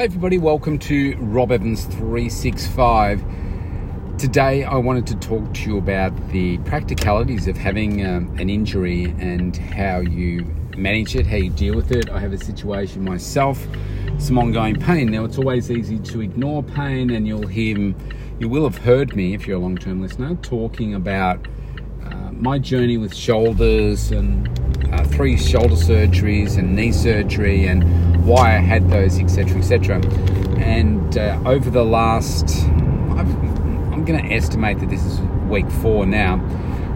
Hi, everybody. Welcome to Rob Evans 365. Today, I wanted to talk to you about the practicalities of having um, an injury and how you manage it, how you deal with it. I have a situation myself, some ongoing pain. Now, it's always easy to ignore pain, and you'll hear, you will have heard me, if you're a long term listener, talking about uh, my journey with shoulders and uh, three shoulder surgeries and knee surgery and why I had those, etc., etc. And uh, over the last, I'm going to estimate that this is week four now.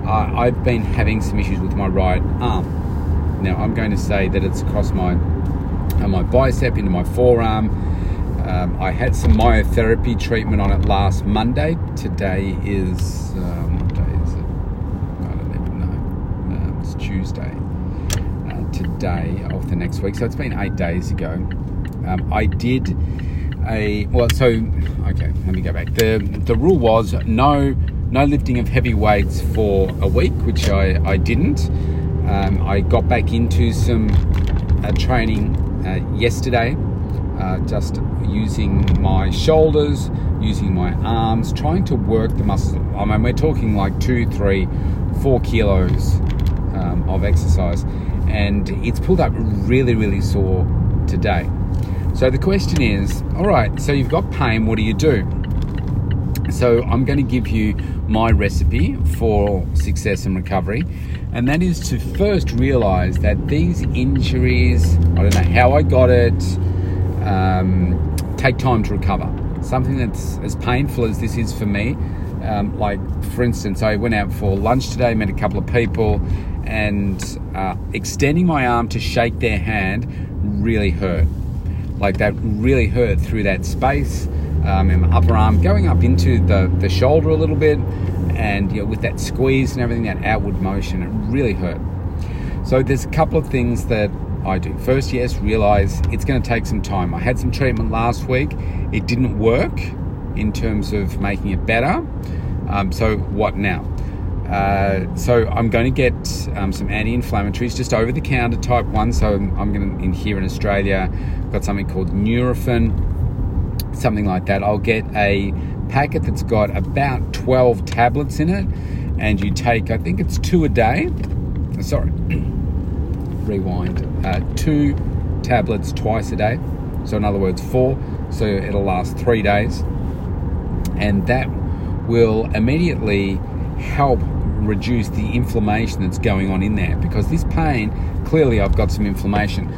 Uh, I've been having some issues with my right arm. Now I'm going to say that it's across my uh, my bicep into my forearm. Um, I had some myotherapy treatment on it last Monday. Today is um, what day is it? I don't even know. Um, it's Tuesday day of the next week. So it's been eight days ago. Um, I did a well. So okay, let me go back. the The rule was no no lifting of heavy weights for a week, which I I didn't. Um, I got back into some uh, training uh, yesterday, uh, just using my shoulders, using my arms, trying to work the muscles. I mean, we're talking like two, three, four kilos um, of exercise and it's pulled up really, really sore today. So the question is all right, so you've got pain, what do you do? So I'm going to give you my recipe for success and recovery, and that is to first realize that these injuries, I don't know how I got it, um, take time to recover. Something that's as painful as this is for me. Um, like, for instance, I went out for lunch today, met a couple of people, and uh, extending my arm to shake their hand really hurt. Like that really hurt through that space um, in my upper arm, going up into the, the shoulder a little bit, and you know, with that squeeze and everything, that outward motion, it really hurt. So there's a couple of things that I do. First, yes, realize it's going to take some time. I had some treatment last week, it didn't work in terms of making it better. Um, so, what now? Uh, so I'm going to get um, some anti-inflammatories, just over-the-counter type one. So I'm going to in here in Australia, got something called Nurofen, something like that. I'll get a packet that's got about 12 tablets in it, and you take, I think it's two a day. Sorry, rewind. Uh, two tablets twice a day. So in other words, four. So it'll last three days, and that will immediately help reduce the inflammation that's going on in there because this pain clearly I've got some inflammation.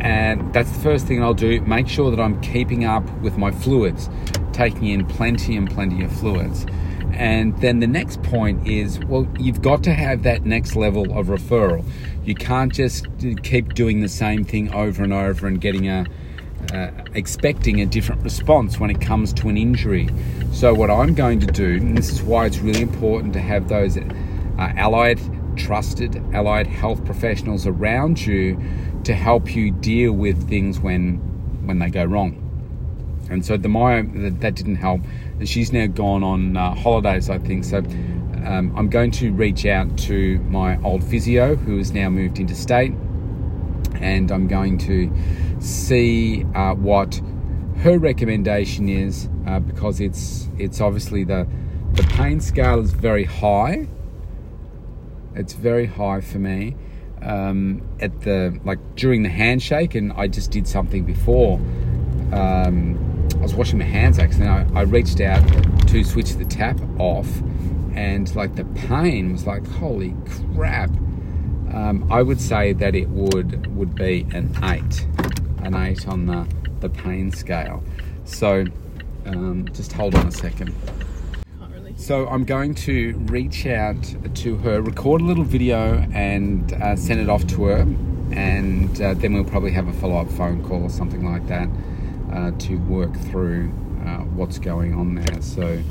And that's the first thing I'll do make sure that I'm keeping up with my fluids taking in plenty and plenty of fluids. And then the next point is well you've got to have that next level of referral. You can't just keep doing the same thing over and over and getting a uh, expecting a different response when it comes to an injury. So, what I'm going to do, and this is why it's really important to have those uh, allied, trusted, allied health professionals around you to help you deal with things when when they go wrong. And so the Maya that didn't help. She's now gone on uh, holidays, I think. So um, I'm going to reach out to my old physio who has now moved into state, and I'm going to see uh, what her recommendation is uh, because it's it's obviously the the pain scale is very high. It's very high for me. Um, at the like during the handshake, and I just did something before. Um, I was washing my hands actually. I, I reached out to switch the tap off, and like the pain was like holy crap. Um, I would say that it would would be an eight an 8 on the, the pain scale. So um, just hold on a second. So I'm going to reach out to her, record a little video, and uh, send it off to her, and uh, then we'll probably have a follow-up phone call or something like that uh, to work through uh, what's going on there. So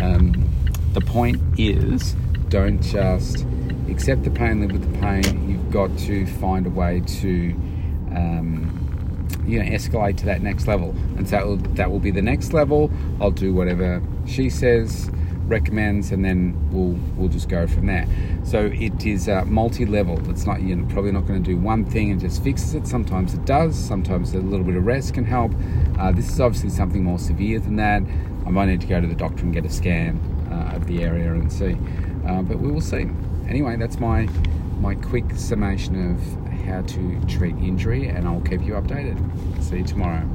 um, the point is, don't just accept the pain, live with the pain. You've got to find a way to um, you know escalate to that next level and so that will, that will be the next level i'll do whatever she says recommends, and then we'll we'll just go from there. So it is uh, multi-level. It's not you're probably not going to do one thing and just fixes it. Sometimes it does. Sometimes a little bit of rest can help. Uh, this is obviously something more severe than that. I might need to go to the doctor and get a scan uh, of the area and see. Uh, but we will see. Anyway, that's my my quick summation of how to treat injury, and I'll keep you updated. See you tomorrow.